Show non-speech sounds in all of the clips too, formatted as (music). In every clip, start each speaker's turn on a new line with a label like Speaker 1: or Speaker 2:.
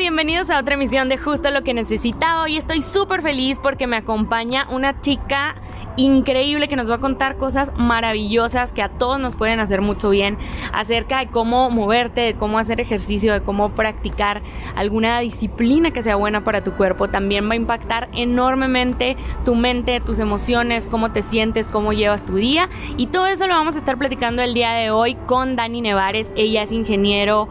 Speaker 1: bienvenidos a otra emisión de Justo lo que necesitaba. Hoy estoy súper feliz porque me acompaña una chica increíble que nos va a contar cosas maravillosas que a todos nos pueden hacer mucho bien acerca de cómo moverte, de cómo hacer ejercicio, de cómo practicar alguna disciplina que sea buena para tu cuerpo. También va a impactar enormemente tu mente, tus emociones, cómo te sientes, cómo llevas tu día. Y todo eso lo vamos a estar platicando el día de hoy con Dani Nevares. Ella es ingeniero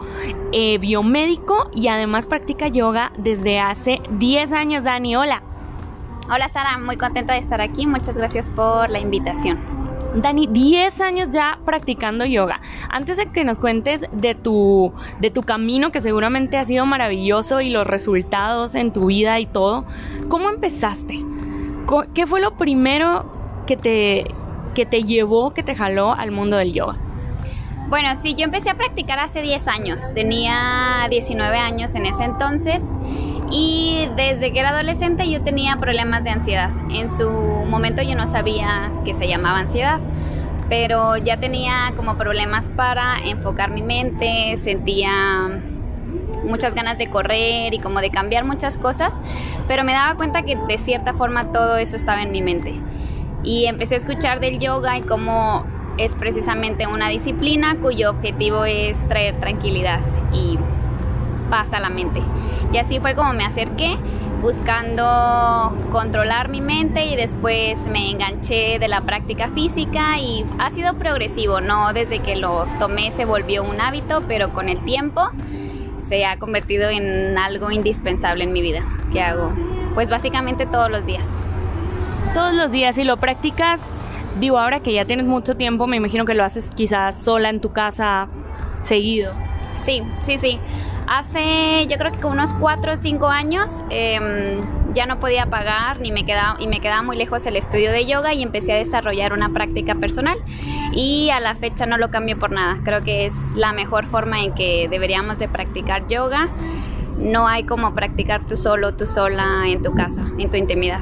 Speaker 1: eh, biomédico y además practica yoga desde hace 10 años. Dani, hola.
Speaker 2: Hola Sara, muy contenta de estar aquí. Muchas gracias por la invitación.
Speaker 1: Dani, 10 años ya practicando yoga. Antes de que nos cuentes de tu, de tu camino, que seguramente ha sido maravilloso, y los resultados en tu vida y todo, ¿cómo empezaste? ¿Qué fue lo primero que te, que te llevó, que te jaló al mundo del yoga?
Speaker 2: Bueno, sí, yo empecé a practicar hace 10 años. Tenía 19 años en ese entonces y desde que era adolescente yo tenía problemas de ansiedad. En su momento yo no sabía que se llamaba ansiedad, pero ya tenía como problemas para enfocar mi mente, sentía muchas ganas de correr y como de cambiar muchas cosas, pero me daba cuenta que de cierta forma todo eso estaba en mi mente. Y empecé a escuchar del yoga y cómo es precisamente una disciplina cuyo objetivo es traer tranquilidad y pasa la mente. Y así fue como me acerqué buscando controlar mi mente y después me enganché de la práctica física y ha sido progresivo, no desde que lo tomé se volvió un hábito, pero con el tiempo se ha convertido en algo indispensable en mi vida, que hago pues básicamente todos los días.
Speaker 1: Todos los días y lo practicas, digo ahora que ya tienes mucho tiempo, me imagino que lo haces quizás sola en tu casa seguido.
Speaker 2: Sí, sí, sí. Hace yo creo que unos 4 o 5 años em, ya no podía pagar ni me quedaba, y me quedaba muy lejos el estudio de yoga y empecé a desarrollar una práctica personal y a la fecha no lo cambio por nada. Creo que es la mejor forma en que deberíamos de practicar yoga. No hay como practicar tú solo, tú sola en tu casa, en tu intimidad.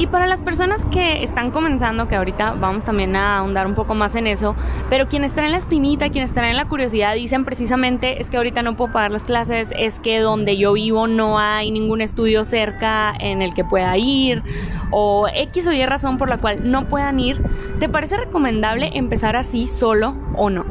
Speaker 1: Y para las personas que están comenzando, que ahorita vamos también a ahondar un poco más en eso, pero quienes traen la espinita, quienes traen la curiosidad, dicen precisamente es que ahorita no puedo pagar las clases, es que donde yo vivo no hay ningún estudio cerca en el que pueda ir, o X o Y razón por la cual no puedan ir. ¿Te parece recomendable empezar así solo o no?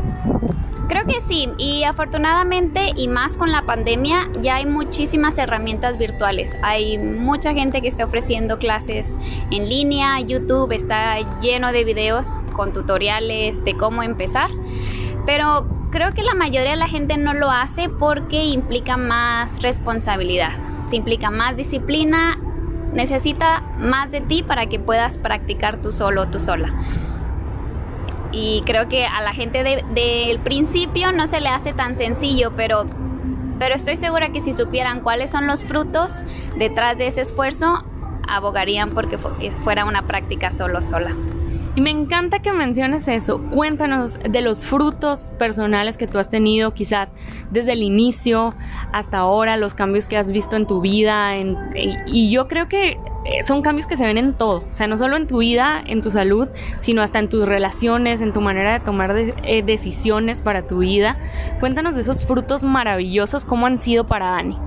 Speaker 2: Creo que sí, y afortunadamente y más con la pandemia ya hay muchísimas herramientas virtuales. Hay mucha gente que está ofreciendo clases en línea, YouTube está lleno de videos con tutoriales de cómo empezar, pero creo que la mayoría de la gente no lo hace porque implica más responsabilidad, se implica más disciplina, necesita más de ti para que puedas practicar tú solo o tú sola y creo que a la gente del principio no se le hace tan sencillo, pero, pero estoy segura que si supieran cuáles son los frutos detrás de ese esfuerzo, abogarían porque fuera una práctica solo sola.
Speaker 1: Y me encanta que menciones eso. Cuéntanos de los frutos personales que tú has tenido, quizás desde el inicio hasta ahora, los cambios que has visto en tu vida. y yo creo que eh, son cambios que se ven en todo, o sea, no solo en tu vida, en tu salud, sino hasta en tus relaciones, en tu manera de tomar eh, decisiones para tu vida. Cuéntanos de esos frutos maravillosos, ¿cómo han sido para Dani?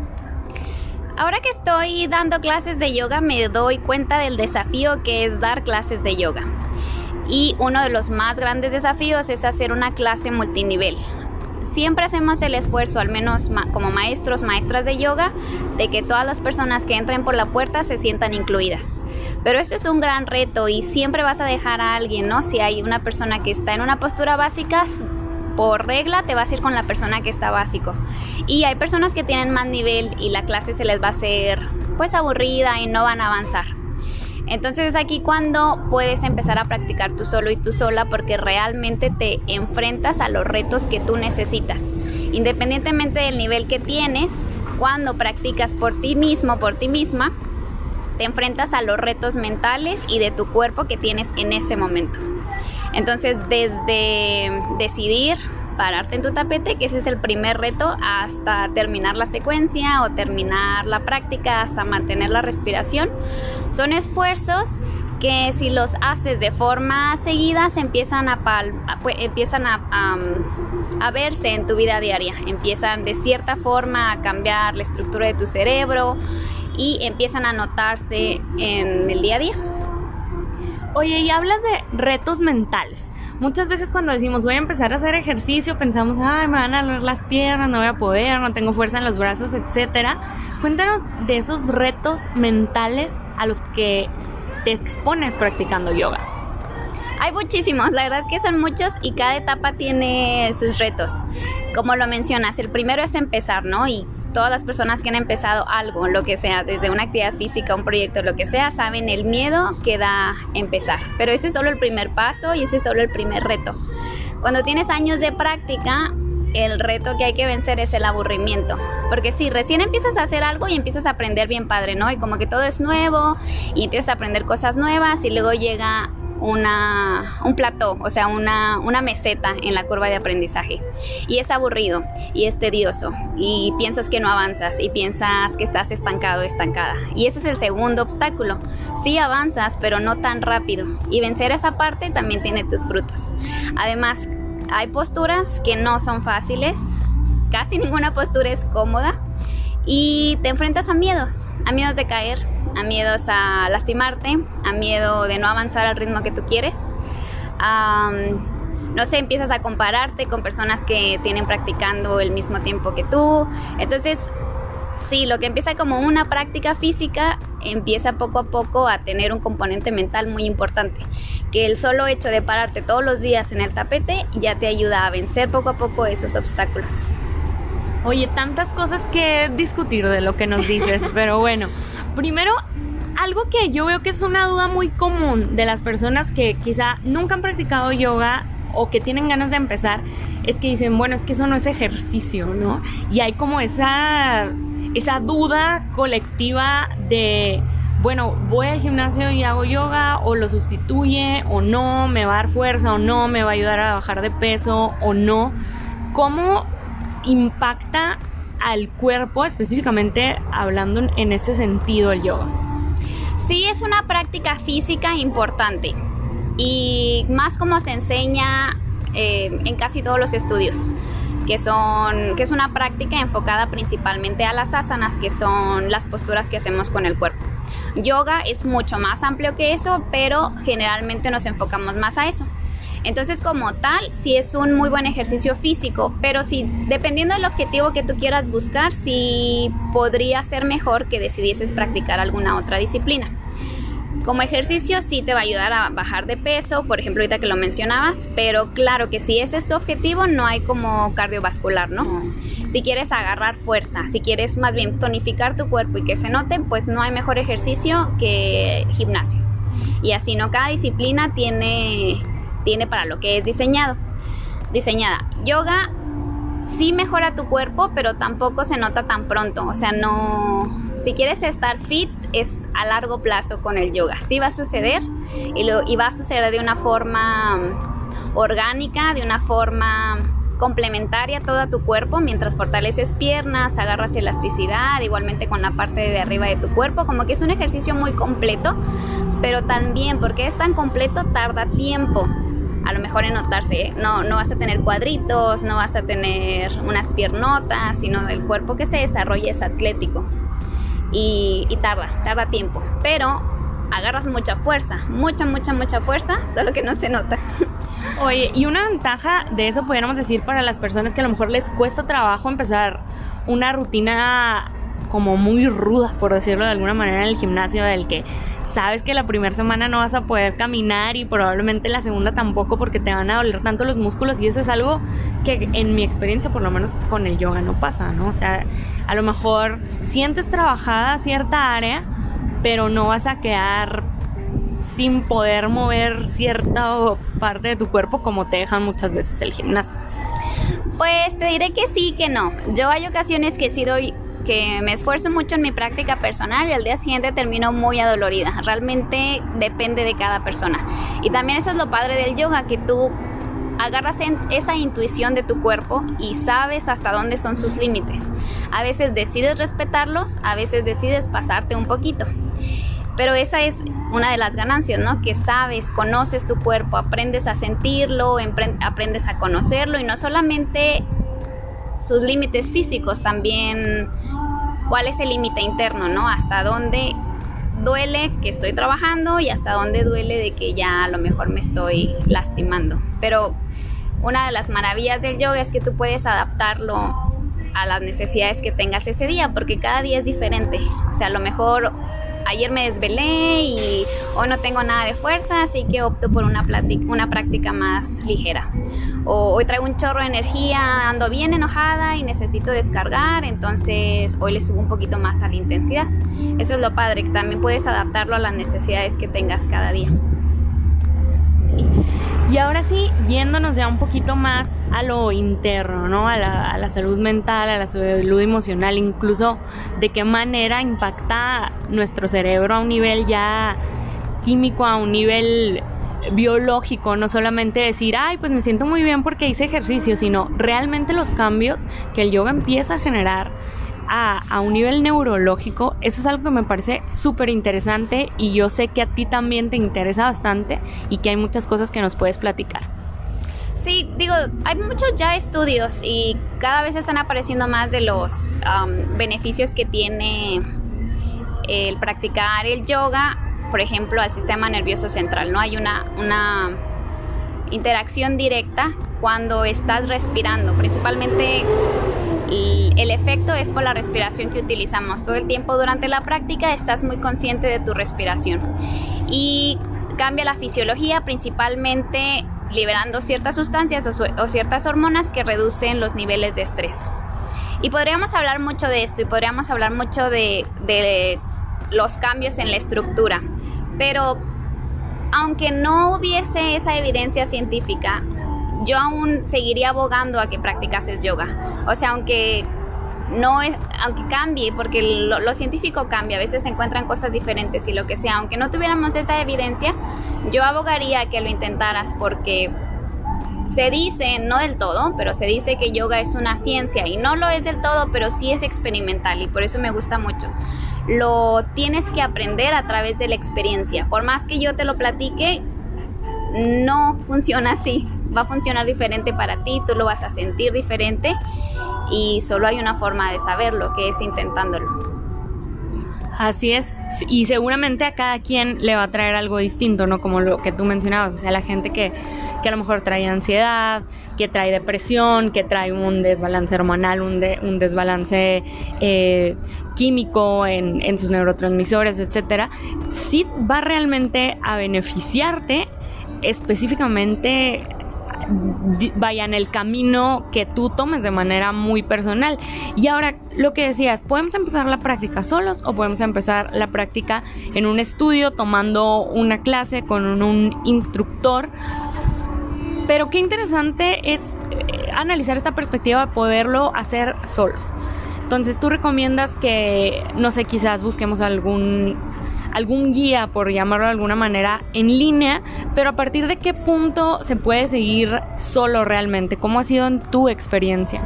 Speaker 2: Ahora que estoy dando clases de yoga me doy cuenta del desafío que es dar clases de yoga. Y uno de los más grandes desafíos es hacer una clase multinivel siempre hacemos el esfuerzo, al menos como maestros, maestras de yoga, de que todas las personas que entren por la puerta se sientan incluidas. Pero esto es un gran reto y siempre vas a dejar a alguien, ¿no? Si hay una persona que está en una postura básica, por regla te vas a ir con la persona que está básico. Y hay personas que tienen más nivel y la clase se les va a hacer pues aburrida y no van a avanzar. Entonces es aquí cuando puedes empezar a practicar tú solo y tú sola porque realmente te enfrentas a los retos que tú necesitas. Independientemente del nivel que tienes, cuando practicas por ti mismo, por ti misma, te enfrentas a los retos mentales y de tu cuerpo que tienes en ese momento. Entonces desde decidir pararte en tu tapete, que ese es el primer reto, hasta terminar la secuencia o terminar la práctica, hasta mantener la respiración. Son esfuerzos que si los haces de forma seguida se empiezan a, pues, empiezan a, a, verse en tu vida diaria, empiezan de cierta forma a cambiar la estructura de tu cerebro y empiezan a notarse en el día a día.
Speaker 1: Oye, y hablas de retos mentales. Muchas veces cuando decimos voy a empezar a hacer ejercicio, pensamos, ay, me van a doler las piernas, no voy a poder, no tengo fuerza en los brazos, etcétera. Cuéntanos de esos retos mentales a los que te expones practicando yoga.
Speaker 2: Hay muchísimos, la verdad es que son muchos y cada etapa tiene sus retos. Como lo mencionas, el primero es empezar, ¿no? Todas las personas que han empezado algo, lo que sea, desde una actividad física, un proyecto, lo que sea, saben el miedo que da empezar. Pero ese es solo el primer paso y ese es solo el primer reto. Cuando tienes años de práctica, el reto que hay que vencer es el aburrimiento. Porque si recién empiezas a hacer algo y empiezas a aprender bien padre, ¿no? Y como que todo es nuevo y empiezas a aprender cosas nuevas y luego llega una, un plató, o sea, una, una meseta en la curva de aprendizaje. Y es aburrido y es tedioso y piensas que no avanzas y piensas que estás estancado, estancada. Y ese es el segundo obstáculo. Sí avanzas, pero no tan rápido. Y vencer esa parte también tiene tus frutos. Además, hay posturas que no son fáciles, casi ninguna postura es cómoda y te enfrentas a miedos, a miedos de caer, a miedos a lastimarte, a miedo de no avanzar al ritmo que tú quieres. no sé, empiezas a compararte con personas que tienen practicando el mismo tiempo que tú. Entonces, sí, lo que empieza como una práctica física empieza poco a poco a tener un componente mental muy importante, que el solo hecho de pararte todos los días en el tapete ya te ayuda a vencer poco a poco esos obstáculos.
Speaker 1: Oye, tantas cosas que discutir de lo que nos dices, (laughs) pero bueno, primero algo que yo veo que es una duda muy común de las personas que quizá nunca han practicado yoga o que tienen ganas de empezar es que dicen, bueno, es que eso no es ejercicio, ¿no? Y hay como esa esa duda colectiva de, bueno, voy al gimnasio y hago yoga o lo sustituye o no, me va a dar fuerza o no, me va a ayudar a bajar de peso o no. ¿Cómo impacta al cuerpo, específicamente hablando en ese sentido el yoga?
Speaker 2: Sí, es una práctica física importante y más como se enseña eh, en casi todos los estudios que, son, que es una práctica enfocada principalmente a las asanas, que son las posturas que hacemos con el cuerpo. Yoga es mucho más amplio que eso, pero generalmente nos enfocamos más a eso. Entonces, como tal, sí es un muy buen ejercicio físico, pero si dependiendo del objetivo que tú quieras buscar, sí podría ser mejor que decidieses practicar alguna otra disciplina. Como ejercicio sí te va a ayudar a bajar de peso, por ejemplo ahorita que lo mencionabas, pero claro que si ese es tu objetivo no hay como cardiovascular, ¿no? Si quieres agarrar fuerza, si quieres más bien tonificar tu cuerpo y que se note, pues no hay mejor ejercicio que gimnasio. Y así, ¿no? Cada disciplina tiene, tiene para lo que es diseñado. Diseñada. Yoga sí mejora tu cuerpo, pero tampoco se nota tan pronto. O sea, no. Si quieres estar fit, es a largo plazo con el yoga. Sí va a suceder y, lo, y va a suceder de una forma orgánica, de una forma complementaria a todo tu cuerpo mientras fortaleces piernas, agarras elasticidad, igualmente con la parte de arriba de tu cuerpo, como que es un ejercicio muy completo, pero también porque es tan completo tarda tiempo a lo mejor en notarse, ¿eh? no, no vas a tener cuadritos, no vas a tener unas piernotas, sino del cuerpo que se desarrolla es atlético. Y, y tarda, tarda tiempo. Pero agarras mucha fuerza, mucha, mucha, mucha fuerza, (laughs) solo que no se nota.
Speaker 1: Oye, y una ventaja de eso pudiéramos decir para las personas que a lo mejor les cuesta trabajo empezar una rutina como muy ruda, por decirlo de alguna manera, en el gimnasio, del que sabes que la primera semana no vas a poder caminar y probablemente la segunda tampoco porque te van a doler tanto los músculos y eso es algo que en mi experiencia por lo menos con el yoga no pasa, ¿no? O sea, a lo mejor sientes trabajada cierta área, pero no vas a quedar sin poder mover cierta parte de tu cuerpo como te dejan muchas veces el gimnasio.
Speaker 2: Pues te diré que sí, que no. Yo hay ocasiones que sí doy que me esfuerzo mucho en mi práctica personal y al día siguiente termino muy adolorida. Realmente depende de cada persona. Y también eso es lo padre del yoga, que tú agarras esa intuición de tu cuerpo y sabes hasta dónde son sus límites. A veces decides respetarlos, a veces decides pasarte un poquito. Pero esa es una de las ganancias, ¿no? Que sabes, conoces tu cuerpo, aprendes a sentirlo, aprendes a conocerlo y no solamente sus límites físicos, también cuál es el límite interno, ¿no? Hasta dónde duele que estoy trabajando y hasta dónde duele de que ya a lo mejor me estoy lastimando. Pero una de las maravillas del yoga es que tú puedes adaptarlo a las necesidades que tengas ese día, porque cada día es diferente. O sea, a lo mejor ayer me desvelé y hoy no tengo nada de fuerza, así que opto por una, práctica más ligera. Hoy traigo un chorro de energía, ando bien enojada y necesito descargar, entonces hoy le subo un poquito más a la intensidad. Eso es lo padre, que también puedes adaptarlo a las necesidades que tengas cada día.
Speaker 1: Y ahora sí, yéndonos ya un poquito más a lo interno, ¿no? A la, salud mental, a la salud emocional, incluso de qué manera impacta nuestro cerebro a un nivel ya químico, a un nivel biológico, no solamente decir, ay, pues me siento muy bien porque hice ejercicio, sino realmente los cambios que el yoga empieza a generar a, un nivel neurológico, eso es algo que me parece súper interesante y yo sé que a ti también te interesa bastante y que hay muchas cosas que nos puedes platicar.
Speaker 2: Sí, digo, hay muchos ya estudios y cada vez están apareciendo más de los beneficios que tiene el practicar el yoga, por ejemplo, al sistema nervioso central, ¿no? Hay una, una interacción directa cuando estás respirando, principalmente el efecto es por la respiración que utilizamos. Todo el tiempo durante la práctica estás muy consciente de tu respiración. Y cambia la fisiología principalmente liberando ciertas sustancias o, ciertas hormonas que reducen los niveles de estrés. Y podríamos hablar mucho de esto y podríamos hablar mucho de, los cambios en la estructura. Pero aunque no hubiese esa evidencia científica, yo aún seguiría abogando a que practicases yoga. O sea, aunque no aunque cambie, porque lo, científico cambia, a veces se encuentran cosas diferentes y lo que sea, aunque no tuviéramos esa evidencia, yo abogaría que lo intentaras porque se dice, no del todo, pero se dice que yoga es una ciencia y no lo es del todo, pero sí es experimental y por eso me gusta mucho. Lo tienes que aprender a través de la experiencia. Por más que yo te lo platique, no funciona así va a funcionar diferente para ti, tú lo vas a sentir diferente y solo hay una forma de saberlo, que es intentándolo.
Speaker 1: Así es, y seguramente a cada quien le va a traer algo distinto, ¿no? Como lo que tú mencionabas, o sea, la gente que, que a lo mejor trae ansiedad, que trae depresión, que trae un desbalance hormonal, un, un desbalance eh, químico en, en sus neurotransmisores, etcétera, sí va realmente a beneficiarte específicamente vaya en el camino que tú tomes de manera muy personal. Y ahora, lo que decías, podemos empezar la práctica solos o podemos empezar la práctica en un estudio tomando una clase con un, instructor. Pero qué interesante es eh, analizar esta perspectiva, poderlo hacer solos. Entonces, tú recomiendas que, no sé, quizás busquemos algún algún guía, por llamarlo de alguna manera, en línea, pero a partir de qué punto se puede seguir solo realmente? ¿Cómo ha sido en tu experiencia?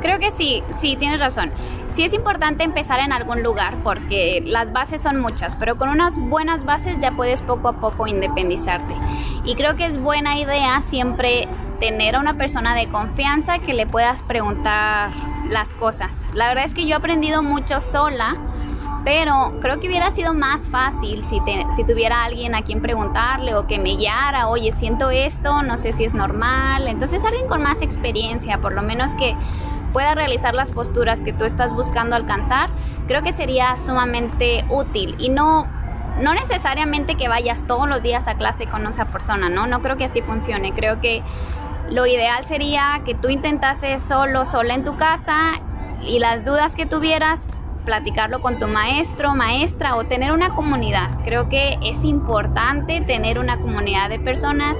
Speaker 2: Creo que sí, sí, tienes razón. Sí es importante empezar en algún lugar porque las bases son muchas, pero con unas buenas bases ya puedes poco a poco independizarte. Y creo que es buena idea siempre tener a una persona de confianza que le puedas preguntar las cosas. La verdad es que yo he aprendido mucho sola pero creo que hubiera sido más fácil si, si tuviera alguien a quien preguntarle o que me guiara, oye, siento esto, no sé si es normal. Entonces alguien con más experiencia, por lo menos que pueda realizar las posturas que tú estás buscando alcanzar, creo que sería sumamente útil y no no necesariamente que vayas todos los días a clase con esa persona, ¿no? No creo que así funcione. Creo que lo ideal sería que tú intentases solo, sola en tu casa y las dudas que tuvieras platicarlo con tu maestro, maestra o tener una comunidad. Creo que es importante tener una comunidad de personas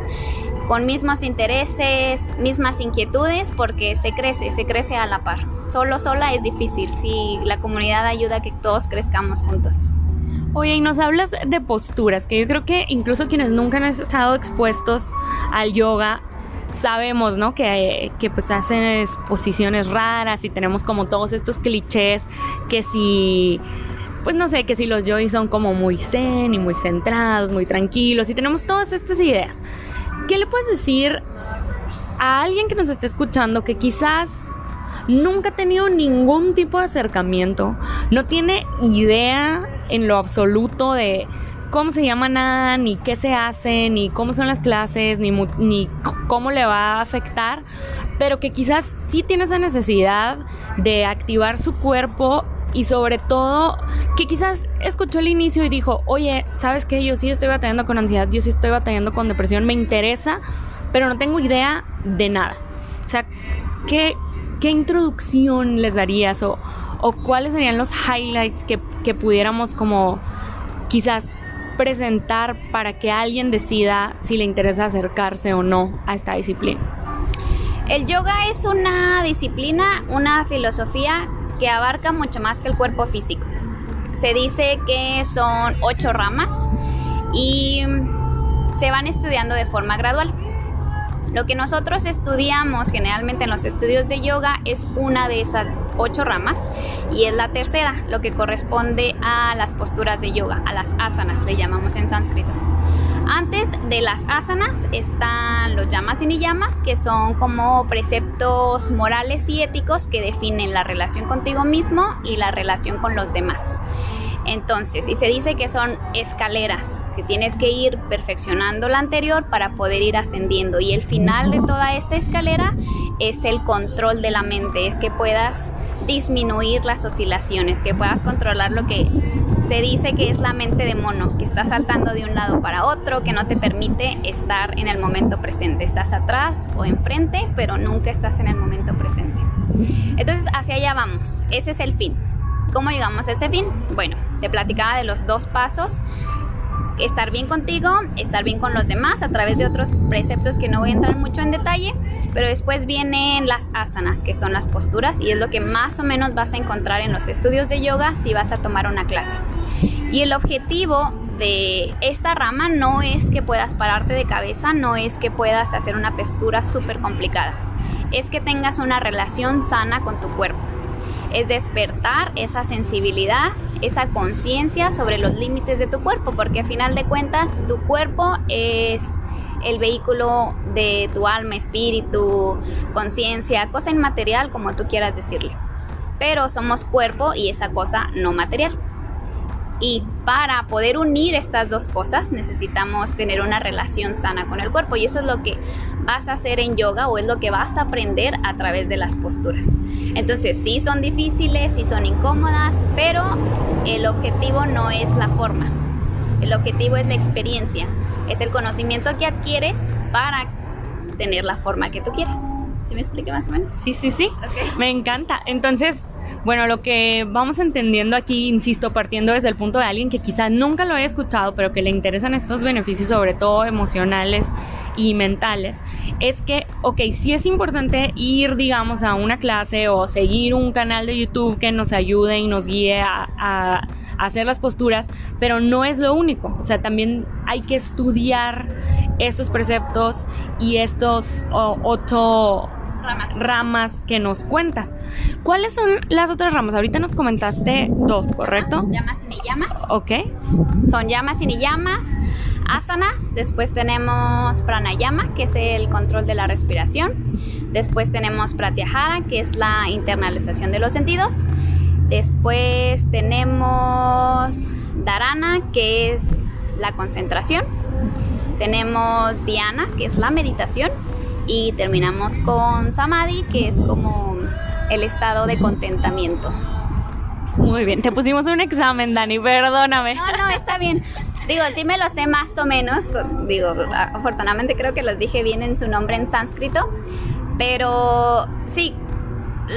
Speaker 2: con mismos intereses, mismas inquietudes, porque se crece, se crece a la par. Solo, sola es difícil, si la comunidad ayuda a que todos crezcamos juntos.
Speaker 1: Oye, y nos hablas de posturas, que yo creo que incluso quienes nunca han estado expuestos al yoga sabemos, ¿no? Que, que pues hacen posiciones raras y tenemos como todos estos clichés que si pues no sé, que si los yois son como muy zen y muy centrados, muy tranquilos y tenemos todas estas ideas. ¿Qué le puedes decir a alguien que nos esté escuchando que quizás nunca ha tenido ningún tipo de acercamiento, no tiene idea en lo absoluto de cómo se llama nada, ni qué se hace, ni cómo son las clases, ni, ni cómo le va a afectar, pero que quizás sí tiene esa necesidad de activar su cuerpo y sobre todo que quizás escuchó el inicio y dijo, oye, ¿sabes qué? Yo sí estoy batallando con ansiedad, yo sí estoy batallando con depresión, me interesa, pero no tengo idea de nada. O sea, ¿qué, qué introducción les darías o, o cuáles serían los highlights que, que pudiéramos como quizás presentar para que alguien decida si le interesa acercarse o no a esta disciplina?
Speaker 2: El yoga es una disciplina, una filosofía que abarca mucho más que el cuerpo físico. Se dice que son ocho ramas y se van estudiando de forma gradual. Lo que nosotros estudiamos generalmente en los estudios de yoga es una de esas ocho ramas y es la tercera, lo que corresponde a las posturas de yoga, a las asanas, le llamamos en sánscrito. Antes de las asanas están los yamas y niyamas, que son como preceptos morales y éticos que definen la relación contigo mismo y la relación con los demás. Entonces, y se dice que son escaleras, que tienes que ir perfeccionando la anterior para poder ir ascendiendo. Y el final de toda esta escalera es el control de la mente, es que puedas disminuir las oscilaciones, que puedas controlar lo que se dice que es la mente de mono, que está saltando de un lado para otro, que no te permite estar en el momento presente. Estás atrás o enfrente, pero nunca estás en el momento presente. Entonces, hacia allá vamos. Ese es el fin. ¿Cómo llegamos a ese fin? Bueno, te platicaba de los dos pasos. Estar bien contigo, estar bien con los demás a través de otros preceptos que no voy a entrar mucho en detalle, pero después vienen las asanas, que son las posturas, y es lo que más o menos vas a encontrar en los estudios de yoga si vas a tomar una clase. Y el objetivo de esta rama no es que puedas pararte de cabeza, no es que puedas hacer una postura súper complicada, es que tengas una relación sana con tu cuerpo es despertar esa sensibilidad, esa conciencia sobre los límites de tu cuerpo, porque a final de cuentas tu cuerpo es el vehículo de tu alma, espíritu, conciencia, cosa inmaterial como tú quieras decirle. Pero somos cuerpo y esa cosa no material. Y para poder unir estas dos cosas necesitamos tener una relación sana con el cuerpo y eso es lo que vas a hacer en yoga o es lo que vas a aprender a través de las posturas. Entonces sí son difíciles, sí son incómodas, pero el objetivo no es la forma. El objetivo es la experiencia, es el conocimiento que adquieres para tener la forma que tú quieres. ¿Sí me expliqué más o menos?
Speaker 1: Sí, sí, sí. Me encanta. Entonces, bueno, lo que vamos entendiendo aquí, insisto, partiendo desde el punto de alguien que quizás nunca lo haya escuchado, pero que le interesan estos beneficios, sobre todo emocionales y mentales, es que, ok, sí es importante ir, digamos, a una clase o seguir un canal de YouTube que nos ayude y nos guíe a, hacer las posturas, pero no es lo único. O sea, también hay que estudiar estos preceptos y estos ocho ramas. que nos cuentas. ¿Cuáles son las otras ramas? Ahorita nos comentaste dos, ¿correcto?
Speaker 2: Llamas y ni llamas.
Speaker 1: Ok.
Speaker 2: Son llamas y ni llamas, asanas, después tenemos pranayama, que es el control de la respiración. Después tenemos pratyahara, que es la internalización de los sentidos. Después tenemos dharana, que es la concentración. Tenemos dhyana, que es la meditación y terminamos con samadhi, que es como el estado de contentamiento.
Speaker 1: Muy bien, te pusimos un examen, Dani, perdóname.
Speaker 2: No, no, está bien. Digo, sí me lo sé más o menos. Digo, afortunadamente creo que los dije bien en su nombre en sánscrito. Pero sí,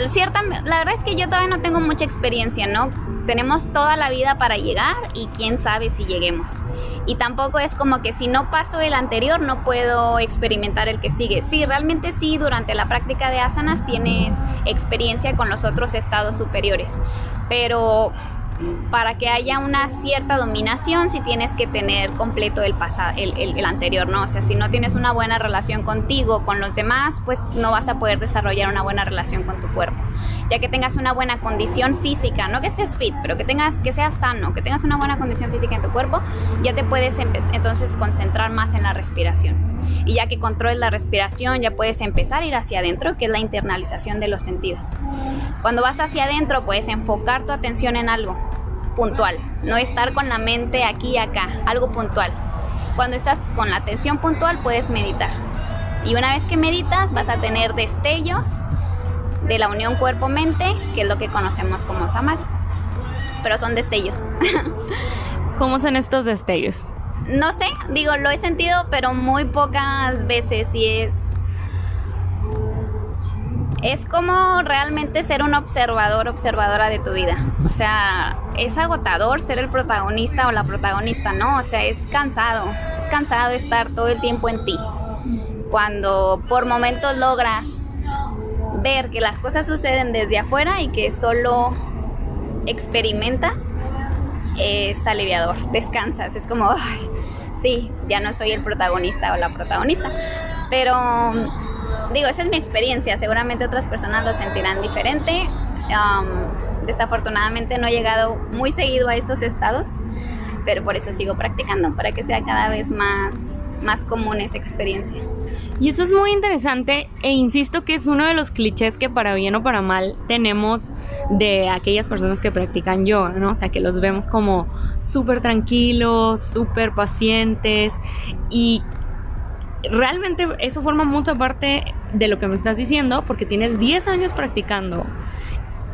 Speaker 2: cierta, la verdad es que yo todavía no tengo mucha experiencia, ¿no? tenemos toda la vida para llegar y quién sabe si lleguemos. Y tampoco es como que si no paso el anterior no puedo experimentar el que sigue. Sí, realmente sí, durante la práctica de asanas tienes experiencia con los otros estados superiores, pero para que haya una cierta dominación si tienes que tener completo el, pasado, el, anterior, ¿no? O sea, si no tienes una buena relación contigo, con los demás, pues no vas a poder desarrollar una buena relación con tu cuerpo. Ya que tengas una buena condición física, no que estés fit, pero que tengas que seas sano, que tengas una buena condición física en tu cuerpo, ya te puedes entonces concentrar más en la respiración. Y ya que controles la respiración, ya puedes empezar a ir hacia adentro, que es la internalización de los sentidos. Cuando vas hacia adentro, puedes enfocar tu atención en algo puntual, no estar con la mente aquí y acá, algo puntual. Cuando estás con la atención puntual, puedes meditar. Y una vez que meditas, vas a tener destellos de la unión cuerpo-mente, que es lo que conocemos como samadhi. Pero son destellos. (laughs)
Speaker 1: ¿Cómo son estos destellos?
Speaker 2: No sé, digo, lo he sentido, pero muy pocas veces y es es como realmente ser un observador, observadora de tu vida. O sea, es agotador ser el protagonista o la protagonista, ¿no? O sea, es cansado, es cansado estar todo el tiempo en ti. Cuando por momentos logras ver que las cosas suceden desde afuera y que solo experimentas, es aliviador, descansas, es como, sí, ya no soy el protagonista o la protagonista, pero digo, esa es mi experiencia, seguramente otras personas lo sentirán diferente. desafortunadamente no he llegado muy seguido a esos estados, pero por eso sigo practicando, para que sea cada vez más, más común esa experiencia.
Speaker 1: Y eso es muy interesante e insisto que es uno de los clichés que para bien o para mal tenemos de aquellas personas que practican yoga, ¿no? O sea, que los vemos como súper tranquilos, súper pacientes y realmente eso forma mucha parte de lo que me estás diciendo porque tienes 10 años practicando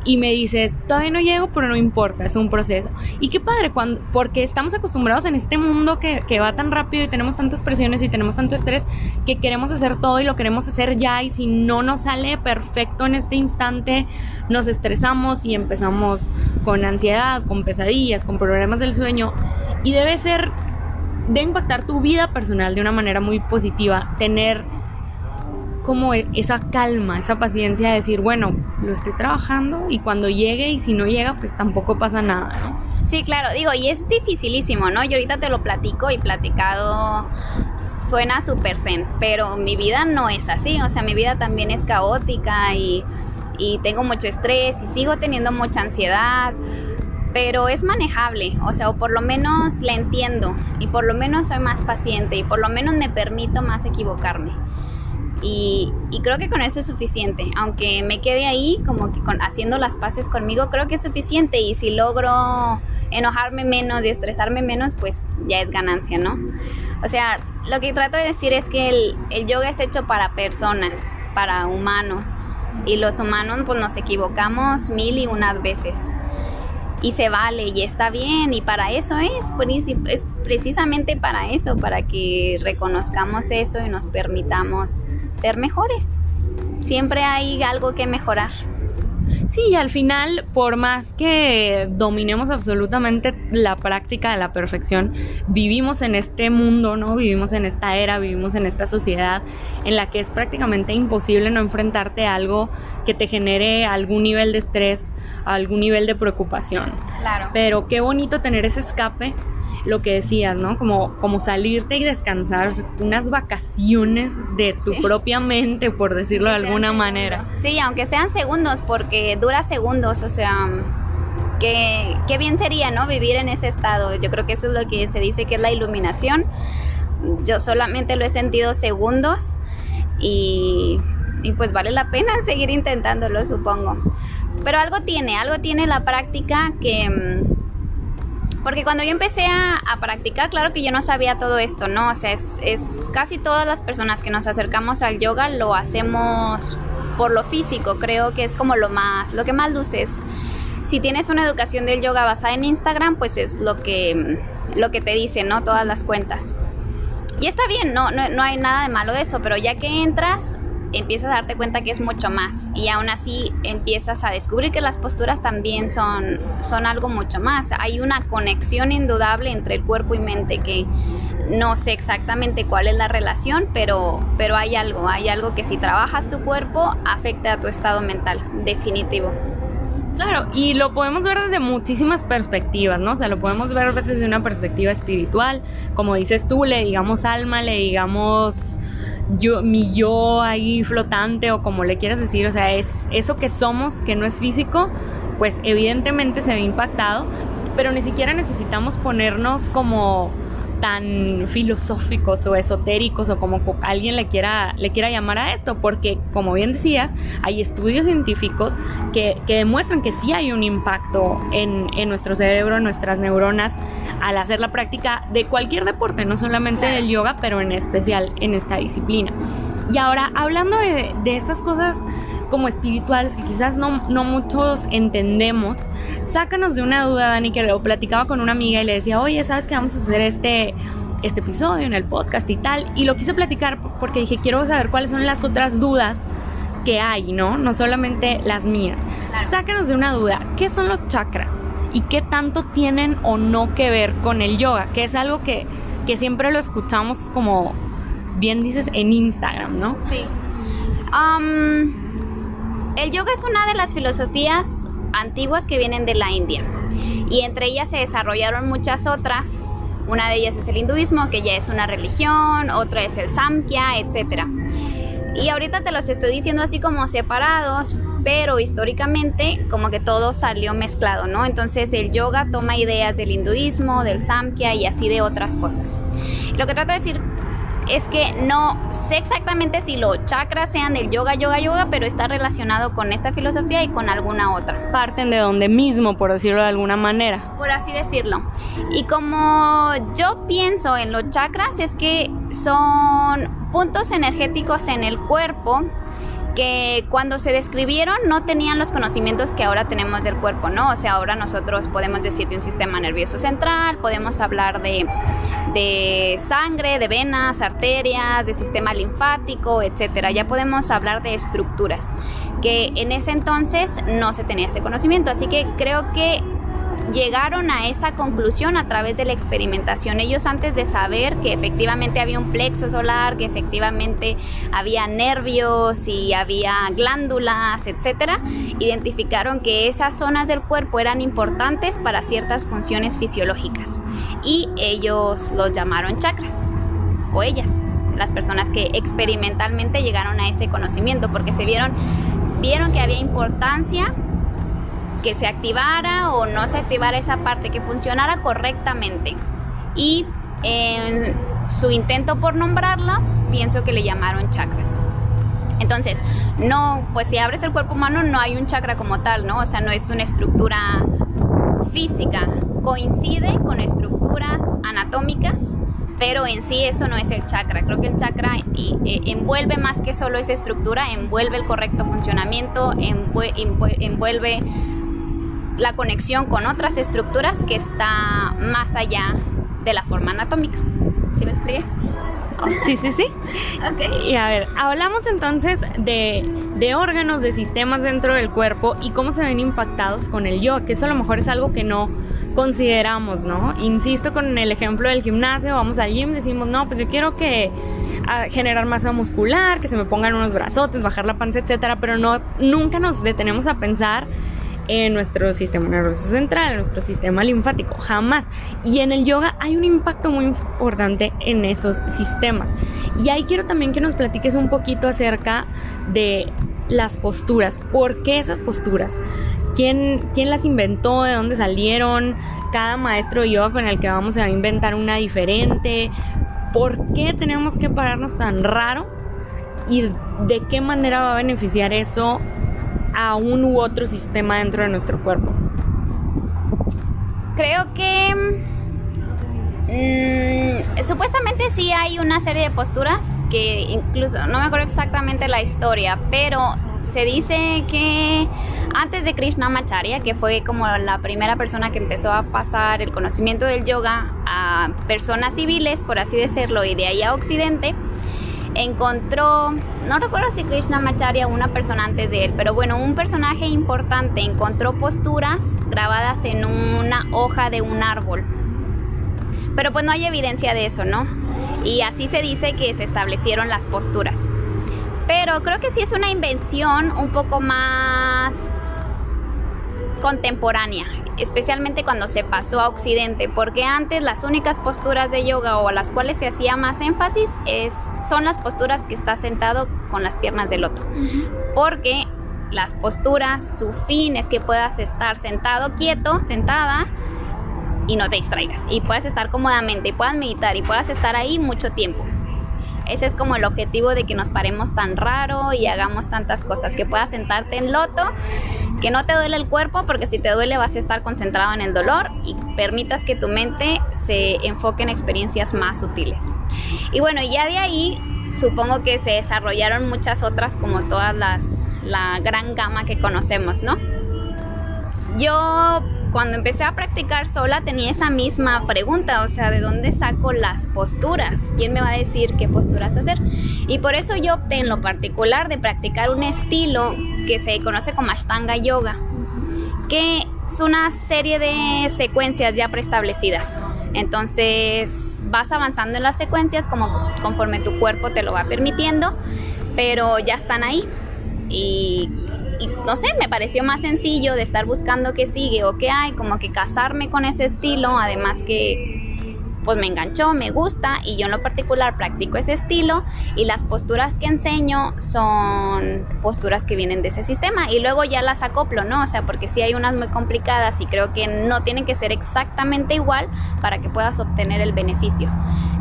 Speaker 1: y me dices, todavía no llego, pero no importa, es un proceso. Y qué padre, cuando, porque estamos acostumbrados en este mundo que, que, va tan rápido y tenemos tantas presiones y tenemos tanto estrés que queremos hacer todo y lo queremos hacer ya y si no nos sale perfecto en este instante, nos estresamos y empezamos con ansiedad, con pesadillas, con problemas del sueño. Y debe ser de impactar tu vida personal de una manera muy positiva, tener como e, esa calma, esa paciencia de decir, bueno, lo estoy trabajando y cuando llegue y si no llega, pues tampoco pasa nada, ¿no?
Speaker 2: Sí, claro, digo, y es dificilísimo, ¿no? Yo ahorita te lo platico y platicado suena súper zen, pero mi vida no es así, o sea, mi vida también es caótica y, y tengo mucho estrés y sigo teniendo mucha ansiedad pero es manejable, o sea, o por lo menos la entiendo y por lo menos soy más paciente y por lo menos me permito más equivocarme. Y, creo que con eso es suficiente, aunque me quede ahí como que haciendo las paces conmigo, creo que es suficiente. Y si logro enojarme menos y estresarme menos, pues ya es ganancia, ¿no? O sea, lo que trato de decir es que el, el yoga es hecho para personas, para humanos, y los humanos pues nos equivocamos mil y unas veces y se vale y está bien y para eso es, es precisamente para eso, para que reconozcamos eso y nos permitamos ser mejores. Siempre hay algo que mejorar.
Speaker 1: Sí, y al final, por más que dominemos absolutamente la práctica de la perfección, vivimos en este mundo, ¿no? Vivimos en esta era, vivimos en esta sociedad en la que es prácticamente imposible no enfrentarte a algo que te genere algún nivel de estrés, algún nivel de preocupación.
Speaker 2: Claro.
Speaker 1: Pero qué bonito tener ese escape lo que decías, ¿no? Como, como salirte y descansar, o sea, unas vacaciones de tu propia mente, por decirlo de alguna manera.
Speaker 2: Sí, aunque sean segundos, porque dura segundos, o sea, qué, qué bien sería, ¿no? Vivir en ese estado. Yo creo que eso es lo que se dice que es la iluminación. Yo solamente lo he sentido segundos y, y pues vale la pena (laughs) seguir intentándolo, supongo. Pero algo tiene, algo tiene la práctica que mm, porque cuando yo empecé a, practicar, claro que yo no sabía todo esto, ¿no? O sea, es, es, casi todas las personas que nos acercamos al yoga lo hacemos por lo físico, creo que es como lo más, lo que más luces. Si tienes una educación del yoga basada en Instagram, pues es lo que, lo que te dicen, ¿no? Todas las cuentas. Y está bien, no, no, no hay nada de malo de eso, pero ya que entras, empiezas a darte cuenta que es mucho más y aún así empiezas a descubrir que las posturas también son, son algo mucho más. Hay una conexión indudable entre el cuerpo y mente que no sé exactamente cuál es la relación, pero, pero hay algo, hay algo que si trabajas tu cuerpo afecta a tu estado mental, definitivo.
Speaker 1: Claro, y lo podemos ver desde muchísimas perspectivas, ¿no? O sea, lo podemos ver desde una perspectiva espiritual, como dices tú, le digamos alma, le digamos yo, mi yo ahí flotante o como le quieras decir, o sea, es eso que somos, que no es físico, pues evidentemente se ve impactado, pero ni siquiera necesitamos ponernos como tan filosóficos o esotéricos o como alguien le quiera, le quiera llamar a esto, porque como bien decías, hay estudios científicos que, demuestran que sí hay un impacto en, nuestro cerebro, en nuestras neuronas, al hacer la práctica de cualquier deporte, no solamente del yoga, pero en especial en esta disciplina. Y ahora, hablando de, de estas cosas como espirituales que quizás no, no muchos entendemos, sácanos de una duda, Dani, que lo platicaba con una amiga y le decía, oye, ¿sabes que vamos a hacer este, este episodio en el podcast y tal? Y lo quise platicar porque dije, quiero saber cuáles son las otras dudas que hay, ¿no? No solamente las mías. Sácanos de una duda, ¿qué son los chakras? ¿Y qué tanto tienen o no que ver con el yoga? Que es algo que, que siempre lo escuchamos como bien dices en Instagram, ¿no?
Speaker 2: Sí. Um, el yoga es una de las filosofías antiguas que vienen de la India y entre ellas se desarrollaron muchas otras. Una de ellas es el hinduismo, que ya es una religión, otra es el samkhya, etc. Y ahorita te los estoy diciendo así como separados, pero históricamente como que todo salió mezclado, ¿no? Entonces el yoga toma ideas del hinduismo, del samkhya y así de otras cosas. Lo que trato de decir es que no sé exactamente si los chakras sean del yoga, yoga, yoga, pero está relacionado con esta filosofía y con alguna otra.
Speaker 1: Parten de donde mismo, por decirlo de alguna manera.
Speaker 2: Por así decirlo. Y como yo pienso en los chakras, es que son puntos energéticos en el cuerpo que cuando se describieron no tenían los conocimientos que ahora tenemos del cuerpo, ¿no? O sea, ahora nosotros podemos decir de un sistema nervioso central, podemos hablar de, de sangre, de venas, arterias, de sistema linfático, etcétera. Ya podemos hablar de estructuras que en ese entonces no se tenía ese conocimiento. Así que creo que llegaron a esa conclusión a través de la experimentación. Ellos antes de saber que efectivamente había un plexo solar, que efectivamente había nervios y había glándulas, etcétera, identificaron que esas zonas del cuerpo eran importantes para ciertas funciones fisiológicas y ellos los llamaron chakras o ellas, las personas que experimentalmente llegaron a ese conocimiento porque se vieron vieron que había importancia que se activara o no se activara esa parte, que funcionara correctamente. Y en su intento por nombrarla, pienso que le llamaron chakras. Entonces, no, pues si abres el cuerpo humano no hay un chakra como tal, ¿no? O sea, no es una estructura física, coincide con estructuras anatómicas, pero en sí eso no es el chakra. Creo que el chakra eh, envuelve más que solo esa estructura, envuelve el correcto funcionamiento, envuelve la conexión con otras estructuras que está más allá de la forma anatómica. ¿Sí me expliqué?
Speaker 1: Sí, sí, sí. Ok. Y a ver, hablamos entonces de, de, órganos, de sistemas dentro del cuerpo y cómo se ven impactados con el yoga, que eso a lo mejor es algo que no consideramos, ¿no? Insisto con el ejemplo del gimnasio, vamos al gym, decimos, no, pues yo quiero que generar masa muscular, que se me pongan unos brazotes, bajar la panza, etcétera, pero no nunca nos detenemos a pensar en nuestro sistema nervioso central, en nuestro sistema linfático, jamás. Y en el yoga hay un impacto muy importante en esos sistemas. Y ahí quiero también que nos platiques un poquito acerca de las posturas. ¿Por qué esas posturas? ¿Quién, quién las inventó? ¿De dónde salieron? Cada maestro de yoga con el que vamos a inventar una diferente. ¿Por qué tenemos que pararnos tan raro? ¿Y de qué manera va a beneficiar eso a un u otro sistema dentro de nuestro cuerpo?
Speaker 2: Creo que mm, supuestamente sí hay una serie de posturas que incluso no me acuerdo exactamente la historia, pero se dice que antes de Krishnamacharya, que fue como la primera persona que empezó a pasar el conocimiento del yoga a personas civiles, por así decirlo, y de ahí a Occidente, encontró, no recuerdo si Krishna Macharya o una persona antes de él, pero bueno, un personaje importante encontró posturas grabadas en una hoja de un árbol. Pero pues no hay evidencia de eso, ¿no? Y así se dice que se establecieron las posturas. Pero creo que sí es una invención un poco más contemporánea. especialmente cuando se pasó a Occidente, porque antes las únicas posturas de yoga o a las cuales se hacía más énfasis es, son las posturas que está sentado con las piernas de loto, porque las posturas, su fin es que puedas estar sentado, quieto, sentada y no te distraigas y puedas estar cómodamente y puedas meditar y puedas estar ahí mucho tiempo. Ese es como el objetivo de que nos paremos tan raro y hagamos tantas cosas, que puedas sentarte en loto, que no te duele el cuerpo, porque si te duele vas a estar concentrado en el dolor y permitas que tu mente se enfoque en experiencias más sutiles. Y bueno, ya de ahí supongo que se desarrollaron muchas otras como todas las, la gran gama que conocemos, ¿no? Yo cuando empecé a practicar sola tenía esa misma pregunta, o sea, ¿de dónde saco las posturas? ¿Quién me va a decir qué posturas hacer? Y por eso yo opté en lo particular de practicar un estilo que se conoce como Ashtanga Yoga, que es una serie de secuencias ya preestablecidas. Entonces vas avanzando en las secuencias como conforme tu cuerpo te lo va permitiendo, pero ya están ahí. Y y no sé, me pareció más sencillo de estar buscando qué sigue o qué hay, como que casarme con ese estilo, además que pues me enganchó, me gusta y yo en lo particular practico ese estilo y las posturas que enseño son posturas que vienen de ese sistema y luego ya las acoplo, ¿no? O sea, porque sí hay unas muy complicadas y creo que no tienen que ser exactamente igual para que puedas obtener el beneficio.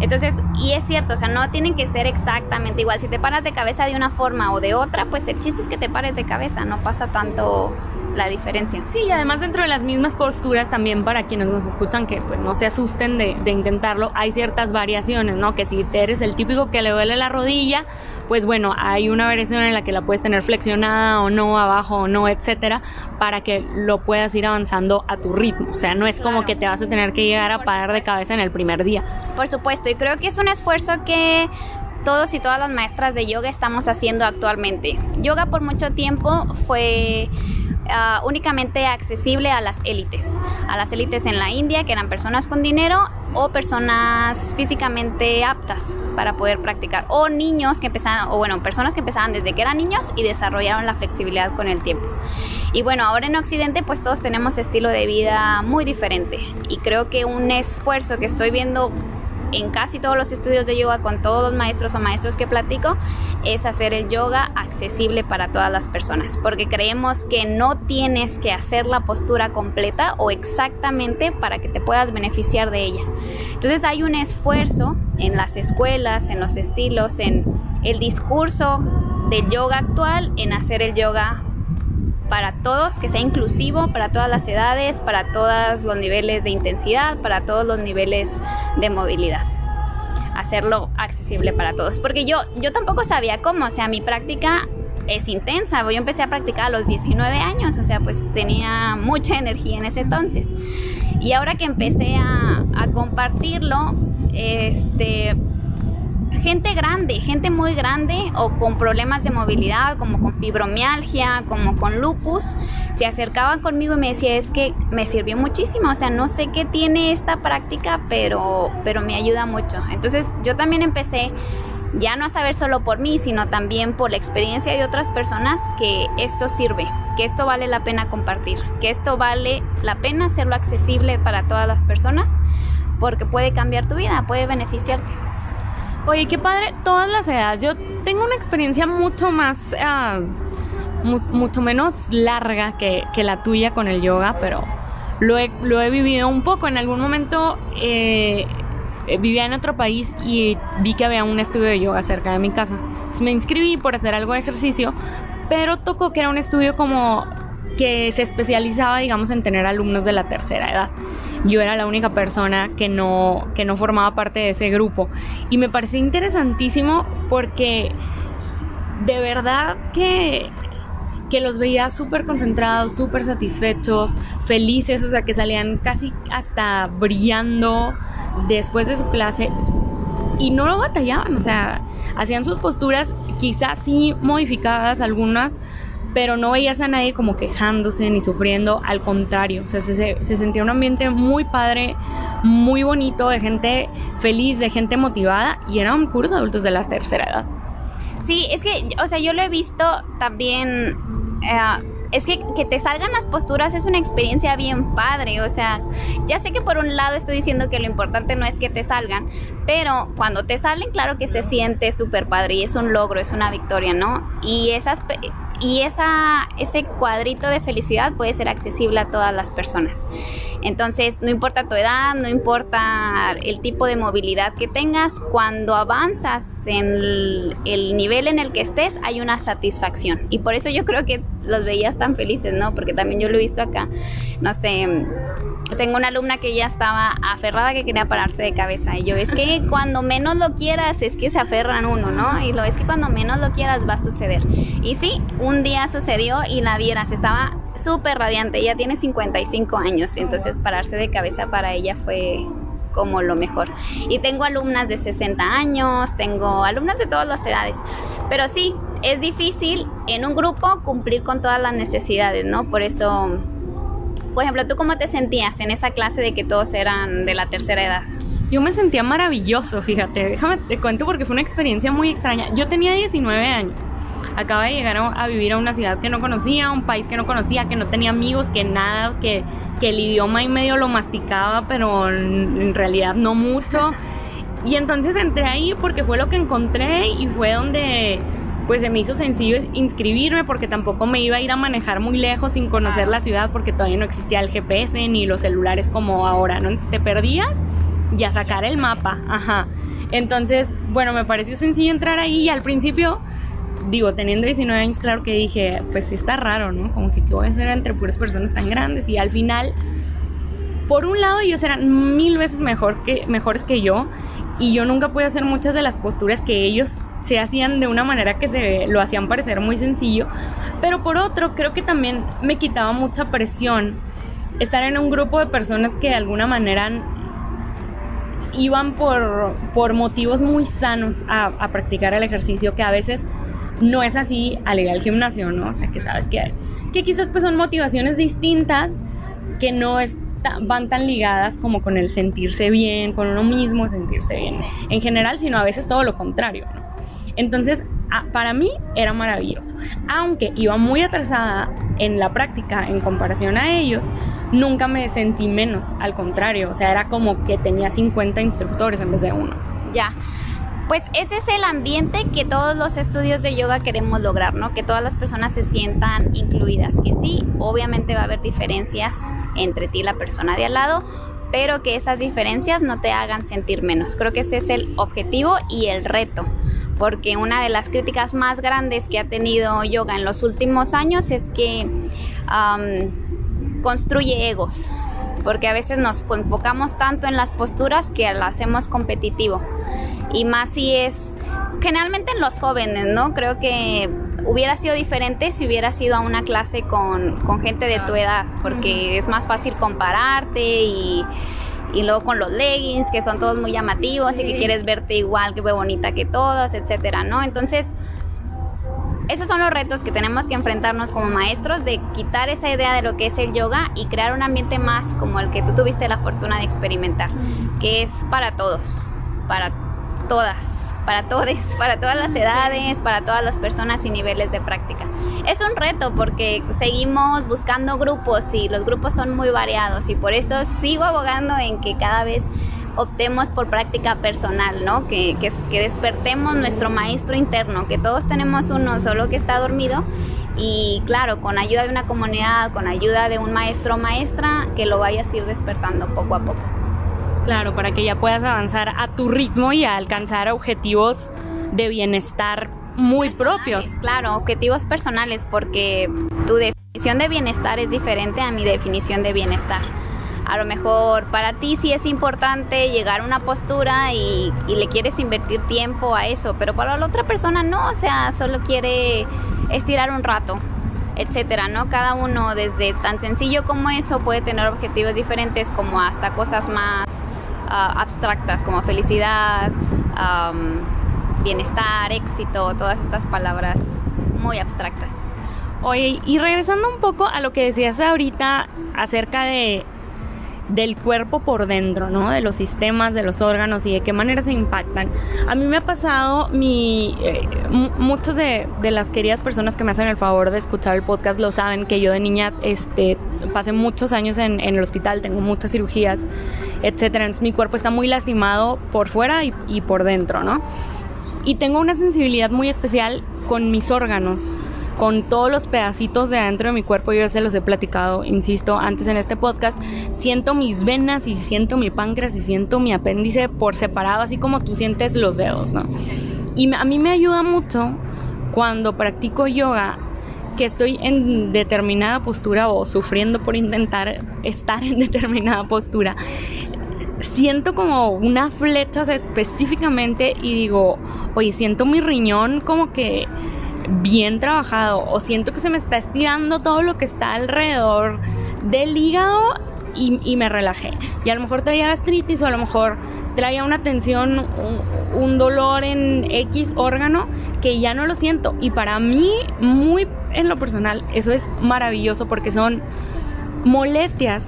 Speaker 2: Entonces, y es cierto, o sea, no tienen que ser exactamente igual. Si te paras de cabeza de una forma o de otra, pues el chiste es que te pares de cabeza, no pasa tanto la diferencia.
Speaker 1: Sí, y además dentro de las mismas posturas también para quienes nos escuchan que pues no se asusten de, de, intentarlo, hay ciertas variaciones, ¿no? Que si eres el típico que le duele la rodilla, pues bueno, hay una variación en la que la puedes tener flexionada o no, abajo o no, etcétera, para que lo puedas ir avanzando a tu ritmo. O sea, no es claro. como que te vas a tener que llegar sí, a parar supuesto. de cabeza en el primer día.
Speaker 2: Por supuesto, y creo que es un esfuerzo que todos y todas las maestras de yoga estamos haciendo actualmente. Yoga por mucho tiempo fue uh, únicamente accesible a las élites, a las élites en la India, que eran personas con dinero o personas físicamente aptas para poder practicar, o niños que empezaban, o bueno, personas que empezaban desde que eran niños y desarrollaron la flexibilidad con el tiempo. Y bueno, ahora en Occidente pues todos tenemos estilo de vida muy diferente y creo que un esfuerzo que estoy viendo en casi todos los estudios de yoga con todos los maestros o maestros que platico es hacer el yoga accesible para todas las personas porque creemos que no tienes que hacer la postura completa o exactamente para que te puedas beneficiar de ella. Entonces hay un esfuerzo en las escuelas, en los estilos, en el discurso del yoga actual, en hacer el yoga para todos, que sea inclusivo para todas las edades, para todos los niveles de intensidad, para todos los niveles de movilidad. Hacerlo accesible para todos. Porque yo, yo tampoco sabía cómo, o sea, mi práctica es intensa. Yo empecé a practicar a los 19 años, o sea, pues tenía mucha energía en ese entonces. Y ahora que empecé a, a compartirlo, este, gente grande, gente muy grande o con problemas de movilidad, como con fibromialgia, como con lupus, se acercaban conmigo y me decía, es que me sirvió muchísimo, o sea, no sé qué tiene esta práctica, pero, pero me ayuda mucho. Entonces yo también empecé ya no a saber solo por mí, sino también por la experiencia de otras personas que esto sirve, que esto vale la pena compartir, que esto vale la pena hacerlo accesible para todas las personas, porque puede cambiar tu vida, puede beneficiarte.
Speaker 1: Oye, qué padre, todas las edades. Yo tengo una experiencia mucho más, mu mucho menos larga que, la tuya con el yoga, pero lo he, lo he vivido un poco. En algún momento eh, vivía en otro país y vi que había un estudio de yoga cerca de mi casa. Me inscribí por hacer algo de ejercicio, pero tocó que era un estudio como que se especializaba, digamos, en tener alumnos de la tercera edad. Yo era la única persona que no, que no formaba parte de ese grupo. Y me pareció interesantísimo porque de verdad que, que los veía súper concentrados, súper satisfechos, felices, o sea, que salían casi hasta brillando después de su clase. Y no lo batallaban, o sea, hacían sus posturas quizás sí modificadas algunas, pero no veías a nadie como quejándose ni sufriendo, al contrario, o sea, se, se, sentía un ambiente muy padre, muy bonito, de gente feliz, de gente motivada, y eran puros adultos de la tercera edad.
Speaker 2: Sí, es que, o sea, yo lo he visto también, eh, es que que te salgan las posturas es una experiencia bien padre, o sea, ya sé que por un lado estoy diciendo que lo importante no es que te salgan, pero cuando te salen, claro que se siente súper padre y es un logro, es una victoria, ¿no? Y esas y ese cuadrito de felicidad puede ser accesible a todas las personas. Entonces, no importa tu edad, no importa el tipo de movilidad que tengas, cuando avanzas en el, nivel en el que estés, hay una satisfacción. Y por eso yo creo que los veías tan felices, ¿no? Porque también yo lo he visto acá. No sé, tengo una alumna que ya estaba aferrada que quería pararse de cabeza. Y yo, es que cuando menos lo quieras, es que se aferran uno, ¿no? Y lo es que cuando menos lo quieras va a suceder. Y sí, un día sucedió y la vieras, estaba súper radiante. Ella tiene 55 años, entonces pararse de cabeza para ella fue como lo mejor. Y tengo alumnas de 60 años, tengo alumnas de todas las edades. Pero sí, es difícil en un grupo cumplir con todas las necesidades, ¿no? Por eso por ejemplo, ¿tú cómo te sentías en esa clase de que todos eran de la tercera edad?
Speaker 1: Yo me sentía maravilloso, fíjate. Déjame te cuento porque fue una experiencia muy extraña. Yo tenía 19 años. Acaba de llegar a, vivir a una ciudad que no conocía, un país que no conocía, que no tenía amigos, que nada, que, que el idioma y medio lo masticaba, pero en realidad no mucho. (laughs) Y entonces entré ahí porque fue lo que encontré y fue donde pues se me hizo sencillo inscribirme porque tampoco me iba a ir a manejar muy lejos sin conocer la ciudad porque todavía no existía el GPS ni los celulares como ahora, ¿no? Entonces te perdías y a sacar el mapa, ajá. Entonces, bueno, me pareció sencillo entrar ahí y al principio, digo, teniendo 19 años, claro que dije, pues sí está raro, ¿no? Como que qué voy a hacer entre puras personas tan grandes y al final por un lado ellos eran mil veces mejor que, mejores que yo y yo nunca pude hacer muchas de las posturas que ellos se hacían de una manera que se lo hacían parecer muy sencillo, pero por otro creo que también me quitaba mucha presión estar en un grupo de personas que de alguna manera iban por, por motivos muy sanos a, practicar el ejercicio, que a veces no es así al ir al gimnasio, ¿no? O sea, que sabes que, que quizás pues son motivaciones distintas que no es van tan ligadas como con el sentirse bien, con uno mismo, sentirse bien en general, sino a veces todo lo contrario. ¿no? Entonces, para mí era maravilloso. Aunque iba muy atrasada en la práctica en comparación a ellos, nunca me sentí menos, al contrario, o sea, era como que tenía 50 instructores en vez de uno.
Speaker 2: Ya. Pues ese es el ambiente que todos los estudios de yoga queremos lograr, ¿no? Que todas las personas se sientan incluidas. Que sí, obviamente va a haber diferencias entre ti y la persona de al lado, pero que esas diferencias no te hagan sentir menos. Creo que ese es el objetivo y el reto porque una de las críticas más grandes que ha tenido yoga en los últimos años es que construye egos, porque a veces nos enfocamos tanto en las posturas que lo hacemos competitivo. Y más si es generalmente en los jóvenes, ¿no? Creo que hubiera sido diferente si hubiera sido a una clase con, con gente de tu edad, porque es más fácil compararte y y luego con los leggings que son todos muy llamativos y que quieres verte igual que fue bonita que todos, etcétera, ¿no? Entonces, esos son los retos que tenemos que enfrentarnos como maestros de quitar esa idea de lo que es el yoga y crear un ambiente más como el que tú tuviste la fortuna de experimentar, que es para todos, para todas para todos, (laughs) para todas las edades, para todas las personas y niveles de práctica. Es un reto porque seguimos buscando grupos y los grupos son muy variados y por eso sigo abogando en que cada vez optemos por práctica personal, ¿no? Que, que, que, despertemos nuestro maestro interno, que todos tenemos uno solo que está dormido y claro, con ayuda de una comunidad, con ayuda de un maestro o maestra, que lo vayas a ir despertando poco a poco.
Speaker 1: Claro, para que ya puedas avanzar a tu ritmo y alcanzar objetivos de bienestar muy propios.
Speaker 2: Claro, objetivos personales, porque tu definición de bienestar es diferente a mi definición de bienestar. A lo mejor para ti sí es importante llegar a una postura y, y, le quieres invertir tiempo a eso, pero para la otra persona no, o sea, solo quiere estirar un rato, etcétera, ¿no? Cada uno, desde tan sencillo como eso, puede tener objetivos diferentes, como hasta cosas más Ah, abstractas como felicidad, bienestar, éxito, todas estas palabras muy abstractas.
Speaker 1: Oye, y regresando un poco a lo que decías ahorita acerca de del cuerpo por dentro, ¿no? De los sistemas, de los órganos y de qué manera se impactan. A mí me ha pasado, mi, eh, muchos de, las queridas personas que me hacen el favor de escuchar el podcast lo saben, que yo de niña este, pasé muchos años en, el hospital, tengo muchas cirugías, etcétera. Entonces mi cuerpo está muy lastimado por fuera y, por dentro, ¿no? Y tengo una sensibilidad muy especial con mis órganos con todos los pedacitos de adentro de mi cuerpo, yo se los he platicado, insisto, antes en este podcast, siento mis venas y siento mi páncreas y siento mi apéndice por separado, así como tú sientes los dedos, ¿no? Y a mí me ayuda mucho cuando practico yoga que estoy en determinada postura o sufriendo por intentar estar en determinada postura, siento como una flecha específicamente y digo, oye, siento mi riñón como que bien trabajado o siento que se me está estirando todo lo que está alrededor del hígado y, me relajé. Y a lo mejor traía gastritis o a lo mejor traía una tensión, un, dolor en X órgano que ya no lo siento. Y para mí, muy en lo personal, eso es maravilloso porque son molestias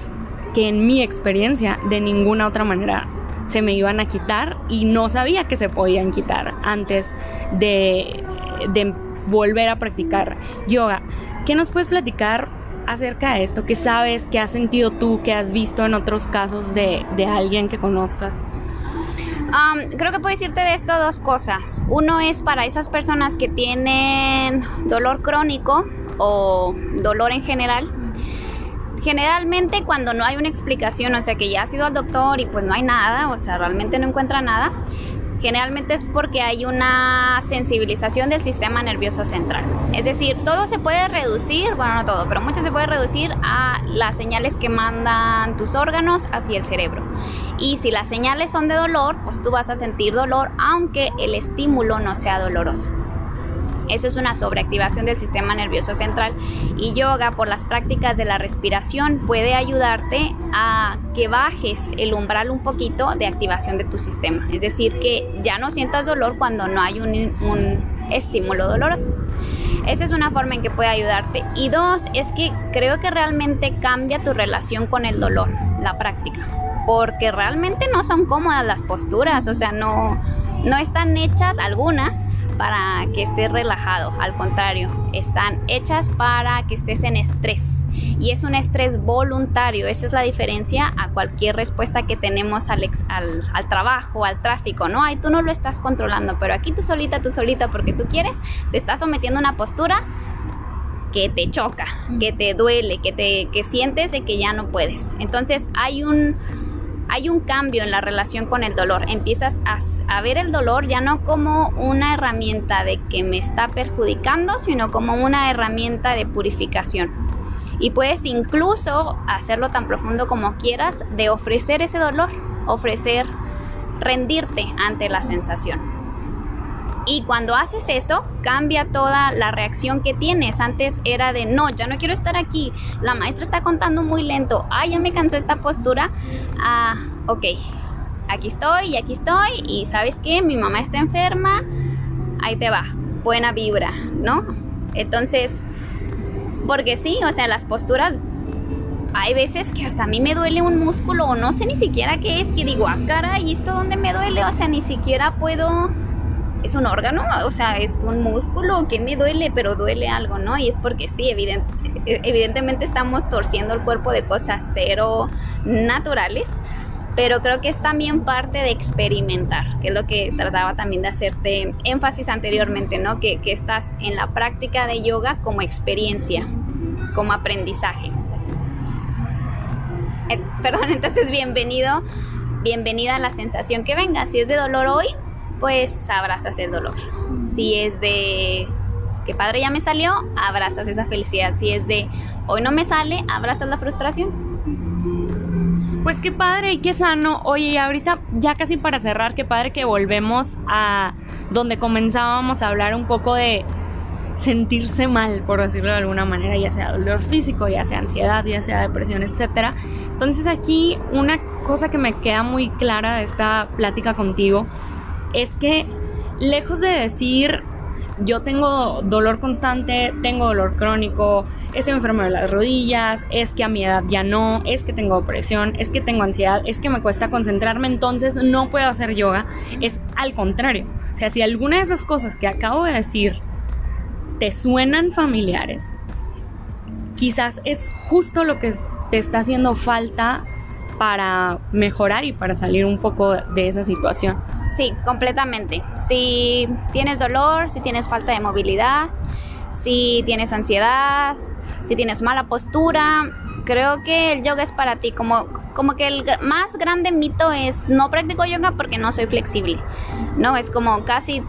Speaker 1: que en mi experiencia de ninguna otra manera se me iban a quitar y no sabía que se podían quitar antes de, de volver a practicar yoga. ¿Qué nos puedes platicar acerca de esto? ¿Qué sabes? ¿Qué has sentido tú? ¿Qué has visto en otros casos de, alguien que conozcas?
Speaker 2: creo que puedo decirte de esto dos cosas. Uno es para esas personas que tienen dolor crónico o dolor en general. Generalmente cuando no hay una explicación, o sea que ya ha sido al doctor y pues no hay nada, o sea realmente no encuentra nada, Generalmente es porque hay una sensibilización del sistema nervioso central. Es decir, todo se puede reducir, bueno, no todo, pero mucho se puede reducir a las señales que mandan tus órganos hacia el cerebro. Y si las señales son de dolor, pues tú vas a sentir dolor aunque el estímulo no sea doloroso. Eso es una sobreactivación del sistema nervioso central y yoga por las prácticas de la respiración puede ayudarte a que bajes el umbral un poquito de activación de tu sistema. Es decir, que ya no sientas dolor cuando no hay un, estímulo doloroso. Esa es una forma en que puede ayudarte. Y dos, es que creo que realmente cambia tu relación con el dolor, la práctica. Porque realmente no son cómodas las posturas, o sea, no, no están hechas algunas para que estés relajado, al contrario, están hechas para que estés en estrés y es un estrés voluntario, esa es la diferencia a cualquier respuesta que tenemos al, al, trabajo, al tráfico, ¿no? Ahí tú no lo estás controlando, pero aquí tú solita, tú solita, porque tú quieres, te estás sometiendo a una postura que te choca, que te duele, que te que sientes de que ya no puedes. Entonces hay un hay un cambio en la relación con el dolor. Empiezas a, ver el dolor ya no como una herramienta de que me está perjudicando, sino como una herramienta de purificación. Y puedes incluso hacerlo tan profundo como quieras de ofrecer ese dolor, ofrecer rendirte ante la sensación. Y cuando haces eso, cambia toda la reacción que tienes. Antes era de, no, ya no quiero estar aquí. La maestra está contando muy lento. Ah, ya me cansó esta postura. Ah, ok, aquí estoy y aquí estoy. Y sabes qué, mi mamá está enferma. Ahí te va. Buena vibra, ¿no? Entonces, porque sí, o sea, las posturas hay veces que hasta a mí me duele un músculo o no sé ni siquiera qué es, que digo, ah, cara, ¿y esto dónde me duele? O sea, ni siquiera puedo es un órgano, o sea, es un músculo que me duele, pero duele algo, ¿no? Y es porque sí, evidentemente estamos torciendo el cuerpo de cosas cero naturales, pero creo que es también parte de experimentar, que es lo que trataba también de hacerte énfasis anteriormente, ¿no? Que, que estás en la práctica de yoga como experiencia, como aprendizaje. Eh, perdón, (laughs) entonces bienvenido, bienvenida a la sensación que venga. Si es de dolor hoy, pues abrazas el dolor. Si es de que padre ya me salió, abrazas esa felicidad. Si es de hoy no me sale, abrazas la frustración.
Speaker 1: Pues qué padre y qué sano. Oye, y ahorita ya casi para cerrar, qué padre que volvemos a donde comenzábamos a hablar un poco de sentirse mal, por decirlo de alguna manera, ya sea dolor físico, ya sea ansiedad, ya sea depresión, etcétera. Entonces aquí una cosa que me queda muy clara de esta plática contigo es que lejos de decir yo tengo dolor constante, tengo dolor crónico, estoy enfermo de las rodillas, es que a mi edad ya no, es que tengo depresión, es que tengo ansiedad, es que me cuesta concentrarme, entonces no puedo hacer yoga. Es al contrario. O sea, si alguna de esas cosas que acabo de decir te suenan familiares, quizás es justo lo que te está haciendo falta para mejorar y para salir un poco de esa situación.
Speaker 2: Sí, completamente. Si tienes dolor, si tienes falta de movilidad, si tienes ansiedad, si tienes mala postura, creo que el yoga es para ti. Como, como que el más grande mito es no practico yoga porque no soy flexible. No, es como casi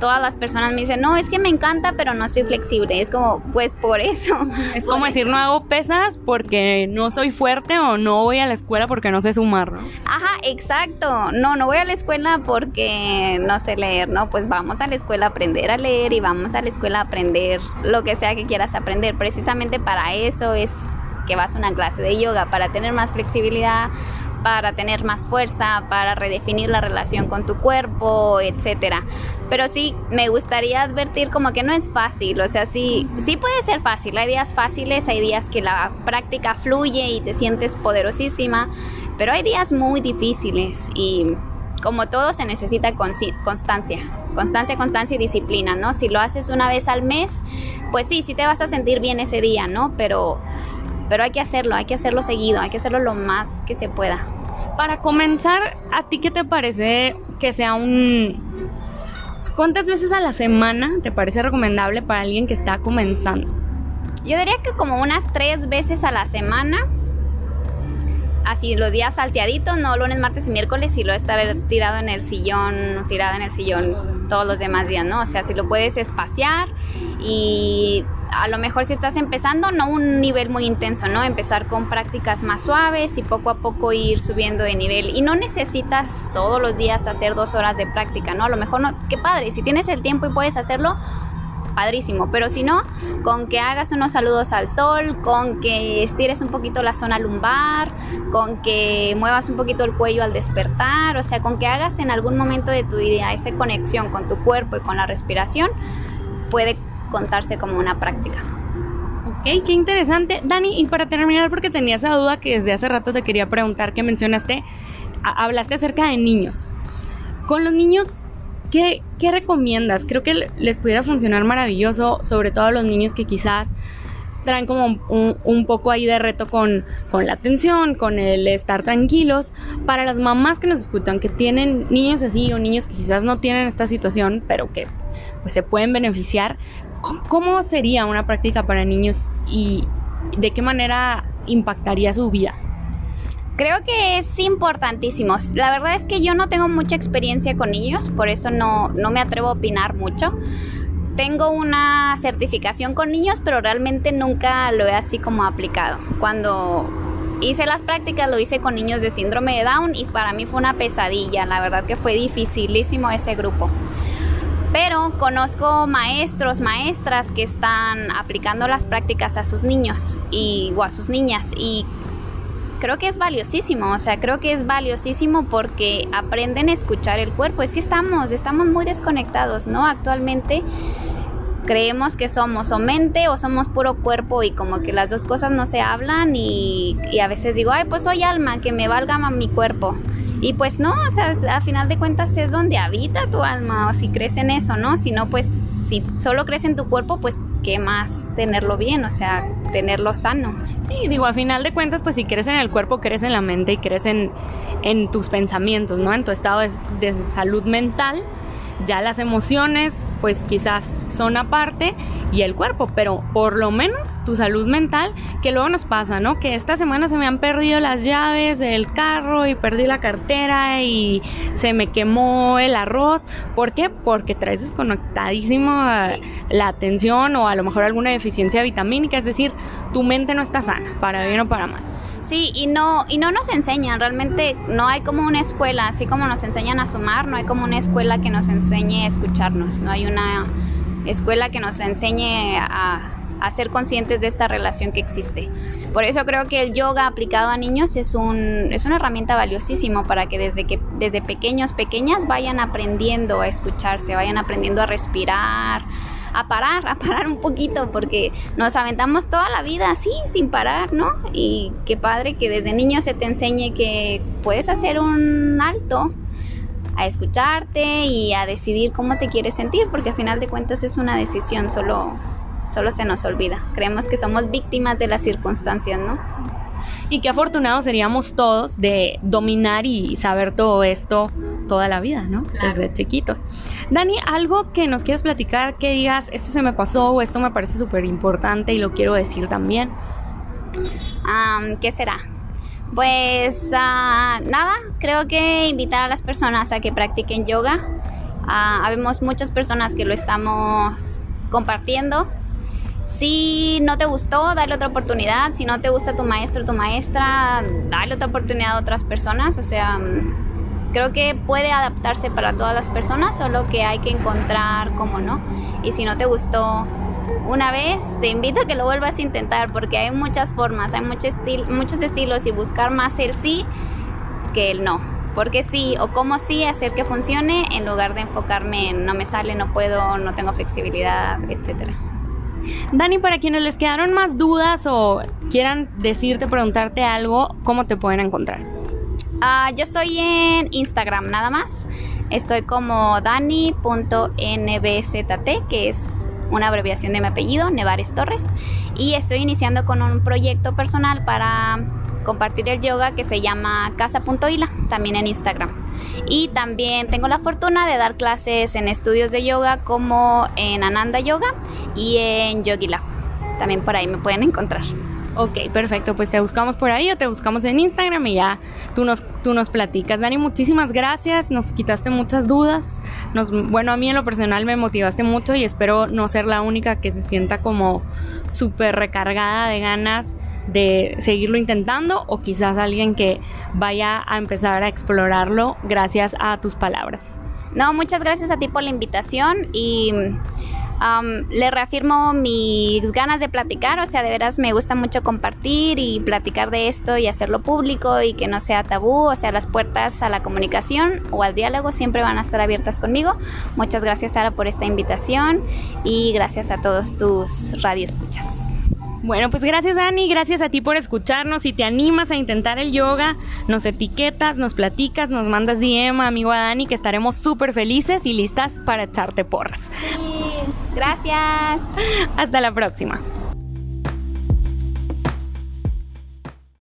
Speaker 2: todas las personas me dicen, no, es que me encanta, pero no soy flexible. Es como, pues por eso.
Speaker 1: Es como decir, no hago pesas porque no soy fuerte o no voy a la escuela porque no sé sumar, ¿no?
Speaker 2: Ajá, exacto. No, no voy a la escuela porque no sé leer, ¿no? Pues vamos a la escuela a aprender a leer y vamos a la escuela a aprender lo que sea que quieras aprender. Precisamente para eso es que vas a una clase de yoga, para tener más flexibilidad, para tener más fuerza, para redefinir la relación con tu cuerpo, etcétera. Pero sí, me gustaría advertir como que no es fácil, o sea, sí, sí puede ser fácil, hay días fáciles, hay días que la práctica fluye y te sientes poderosísima, pero hay días muy difíciles y como todo se necesita constancia, constancia, constancia y disciplina, ¿no? Si lo haces una vez al mes, pues sí, sí te vas a sentir bien ese día, ¿no? Pero pero hay que hacerlo, hay que hacerlo seguido, hay que hacerlo lo más que se pueda.
Speaker 1: Para comenzar, ¿a ti qué te parece que sea un... ¿Cuántas veces a la semana te parece recomendable para alguien que está comenzando?
Speaker 2: Yo diría que como unas tres veces a la semana. Así los días salteaditos, no lunes, martes y miércoles, y lo estar tirado en el sillón, tirada en el sillón todos los demás días, ¿no? O sea, si lo puedes espaciar y a lo mejor si estás empezando, no un nivel muy intenso, ¿no? Empezar con prácticas más suaves y poco a poco ir subiendo de nivel. Y no necesitas todos los días hacer dos horas de práctica, ¿no? A lo mejor no, qué padre, si tienes el tiempo y puedes hacerlo, padrísimo. Pero si no, con que hagas unos saludos al sol, con que estires un poquito la zona lumbar, con que muevas un poquito el cuello al despertar, o sea, con que hagas en algún momento de tu vida esa conexión con tu cuerpo y con la respiración, puede contarse como una práctica.
Speaker 1: Ok, qué interesante. Dani, y para terminar, porque tenía esa duda que desde hace rato te quería preguntar, que mencionaste, hablaste acerca de niños. Con los niños, ¿qué, ¿qué recomiendas? Creo que les pudiera funcionar maravilloso, sobre todo a los niños que quizás traen como un, poco ahí de reto con, con, la atención, con el estar tranquilos. Para las mamás que nos escuchan, que tienen niños así o niños que quizás no tienen esta situación, pero que pues, se pueden beneficiar, ¿Cómo sería una práctica para niños y de qué manera impactaría su vida?
Speaker 2: Creo que es importantísimo. La verdad es que yo no tengo mucha experiencia con niños, por eso no, no me atrevo a opinar mucho. Tengo una certificación con niños, pero realmente nunca lo he así como aplicado. Cuando hice las prácticas lo hice con niños de síndrome de Down y para mí fue una pesadilla. La verdad que fue dificilísimo ese grupo pero conozco maestros, maestras que están aplicando las prácticas a sus niños y, o a sus niñas y creo que es valiosísimo, o sea, creo que es valiosísimo porque aprenden a escuchar el cuerpo. Es que estamos, estamos muy desconectados, ¿no? Actualmente creemos que somos o mente o somos puro cuerpo y como que las dos cosas no se hablan y, a veces digo, ay, pues soy alma, que me valga mi cuerpo. Y pues no, o sea, a final de cuentas es donde habita tu alma, o si crees en eso, ¿no? Si no, pues si solo crees en tu cuerpo, pues qué más tenerlo bien, o sea, tenerlo sano.
Speaker 1: Sí, digo, a final de cuentas, pues si crees en el cuerpo, crees en la mente y crees en, en tus pensamientos, ¿no? En tu estado de salud mental ya las emociones, pues quizás son aparte y el cuerpo, pero por lo menos tu salud mental, que luego nos pasa, ¿no? Que esta semana se me han perdido las llaves del carro y perdí la cartera y se me quemó el arroz. ¿Por qué? Porque traes desconectadísimo la atención o a lo mejor alguna deficiencia vitamínica, es decir, tu mente no está sana, para bien o para mal.
Speaker 2: Sí, y no, y no nos enseñan, realmente no hay como una escuela, así como nos enseñan a sumar, no hay como una escuela que nos enseñe a escucharnos, no hay una escuela que nos enseñe a, a ser conscientes de esta relación que existe. Por eso creo que el yoga aplicado a niños es, un, es una herramienta valiosísima para que desde, que desde pequeños, pequeñas vayan aprendiendo a escucharse, vayan aprendiendo a respirar, a parar, a parar un poquito, porque nos aventamos toda la vida así, sin parar, ¿no? Y qué padre que desde niño se te enseñe que puedes hacer un alto a escucharte y a decidir cómo te quieres sentir, porque al final de cuentas es una decisión, solo, solo se nos olvida. Creemos que somos víctimas de las circunstancias, ¿no?
Speaker 1: Y qué afortunados seríamos todos de dominar y saber todo esto toda la vida, ¿no? Desde chiquitos. Dani, algo que nos quieras platicar, que digas, esto se me pasó o esto me parece súper importante y lo quiero decir también.
Speaker 2: ¿Qué será? Pues ah, nada, creo que invitar a las personas a que practiquen yoga. Uh, habemos muchas personas que lo estamos compartiendo si no te gustó, dale otra oportunidad. Si no te gusta tu maestro o tu maestra, dale otra oportunidad a otras personas. O sea, creo que puede adaptarse para todas las personas, solo que hay que encontrar cómo no. Y si no te gustó una vez, te invito a que lo vuelvas a intentar porque hay muchas formas, hay mucho muchos estilos y buscar más el sí que el no. Porque sí o cómo sí hacer que funcione en lugar de enfocarme en no me sale, no puedo, no tengo flexibilidad, etcétera.
Speaker 1: Dani, para quienes les quedaron más dudas o quieran decirte, preguntarte algo, ¿cómo te pueden encontrar?
Speaker 2: Ah, yo estoy en Instagram nada más. Estoy como dani.nbzt, que es una abreviación de mi apellido, Nevares Torres. Y estoy iniciando con un proyecto personal para compartir el yoga que se llama casa.ila, también en Instagram. Y también tengo la fortuna de dar clases en estudios de yoga como en Ananda Yoga y en Yogila. También por ahí me pueden encontrar.
Speaker 1: Ok, perfecto. Pues te buscamos por ahí o te buscamos en Instagram y ya tú nos, tú nos platicas. Dani, muchísimas gracias. Nos quitaste muchas dudas. Nos, bueno, a mí en lo personal me motivaste mucho y espero no ser la única que se sienta como súper recargada de ganas de seguirlo intentando o quizás alguien que vaya a empezar a explorarlo gracias a tus palabras.
Speaker 2: No, muchas gracias a ti por la invitación y le reafirmo mis ganas de platicar, o sea, de veras me gusta mucho compartir y platicar de esto y hacerlo público y que no sea tabú, o sea, las puertas a la comunicación o al diálogo siempre van a estar abiertas conmigo. Muchas gracias Sara por esta invitación y gracias a todos tus radioescuchas.
Speaker 1: Bueno, pues gracias Dani, gracias a ti por escucharnos. Si te animas a intentar el yoga, nos etiquetas, nos platicas, nos mandas DM, amigo a Dani, que estaremos súper felices y listas para echarte porras.
Speaker 2: Sí, gracias.
Speaker 1: Hasta la próxima.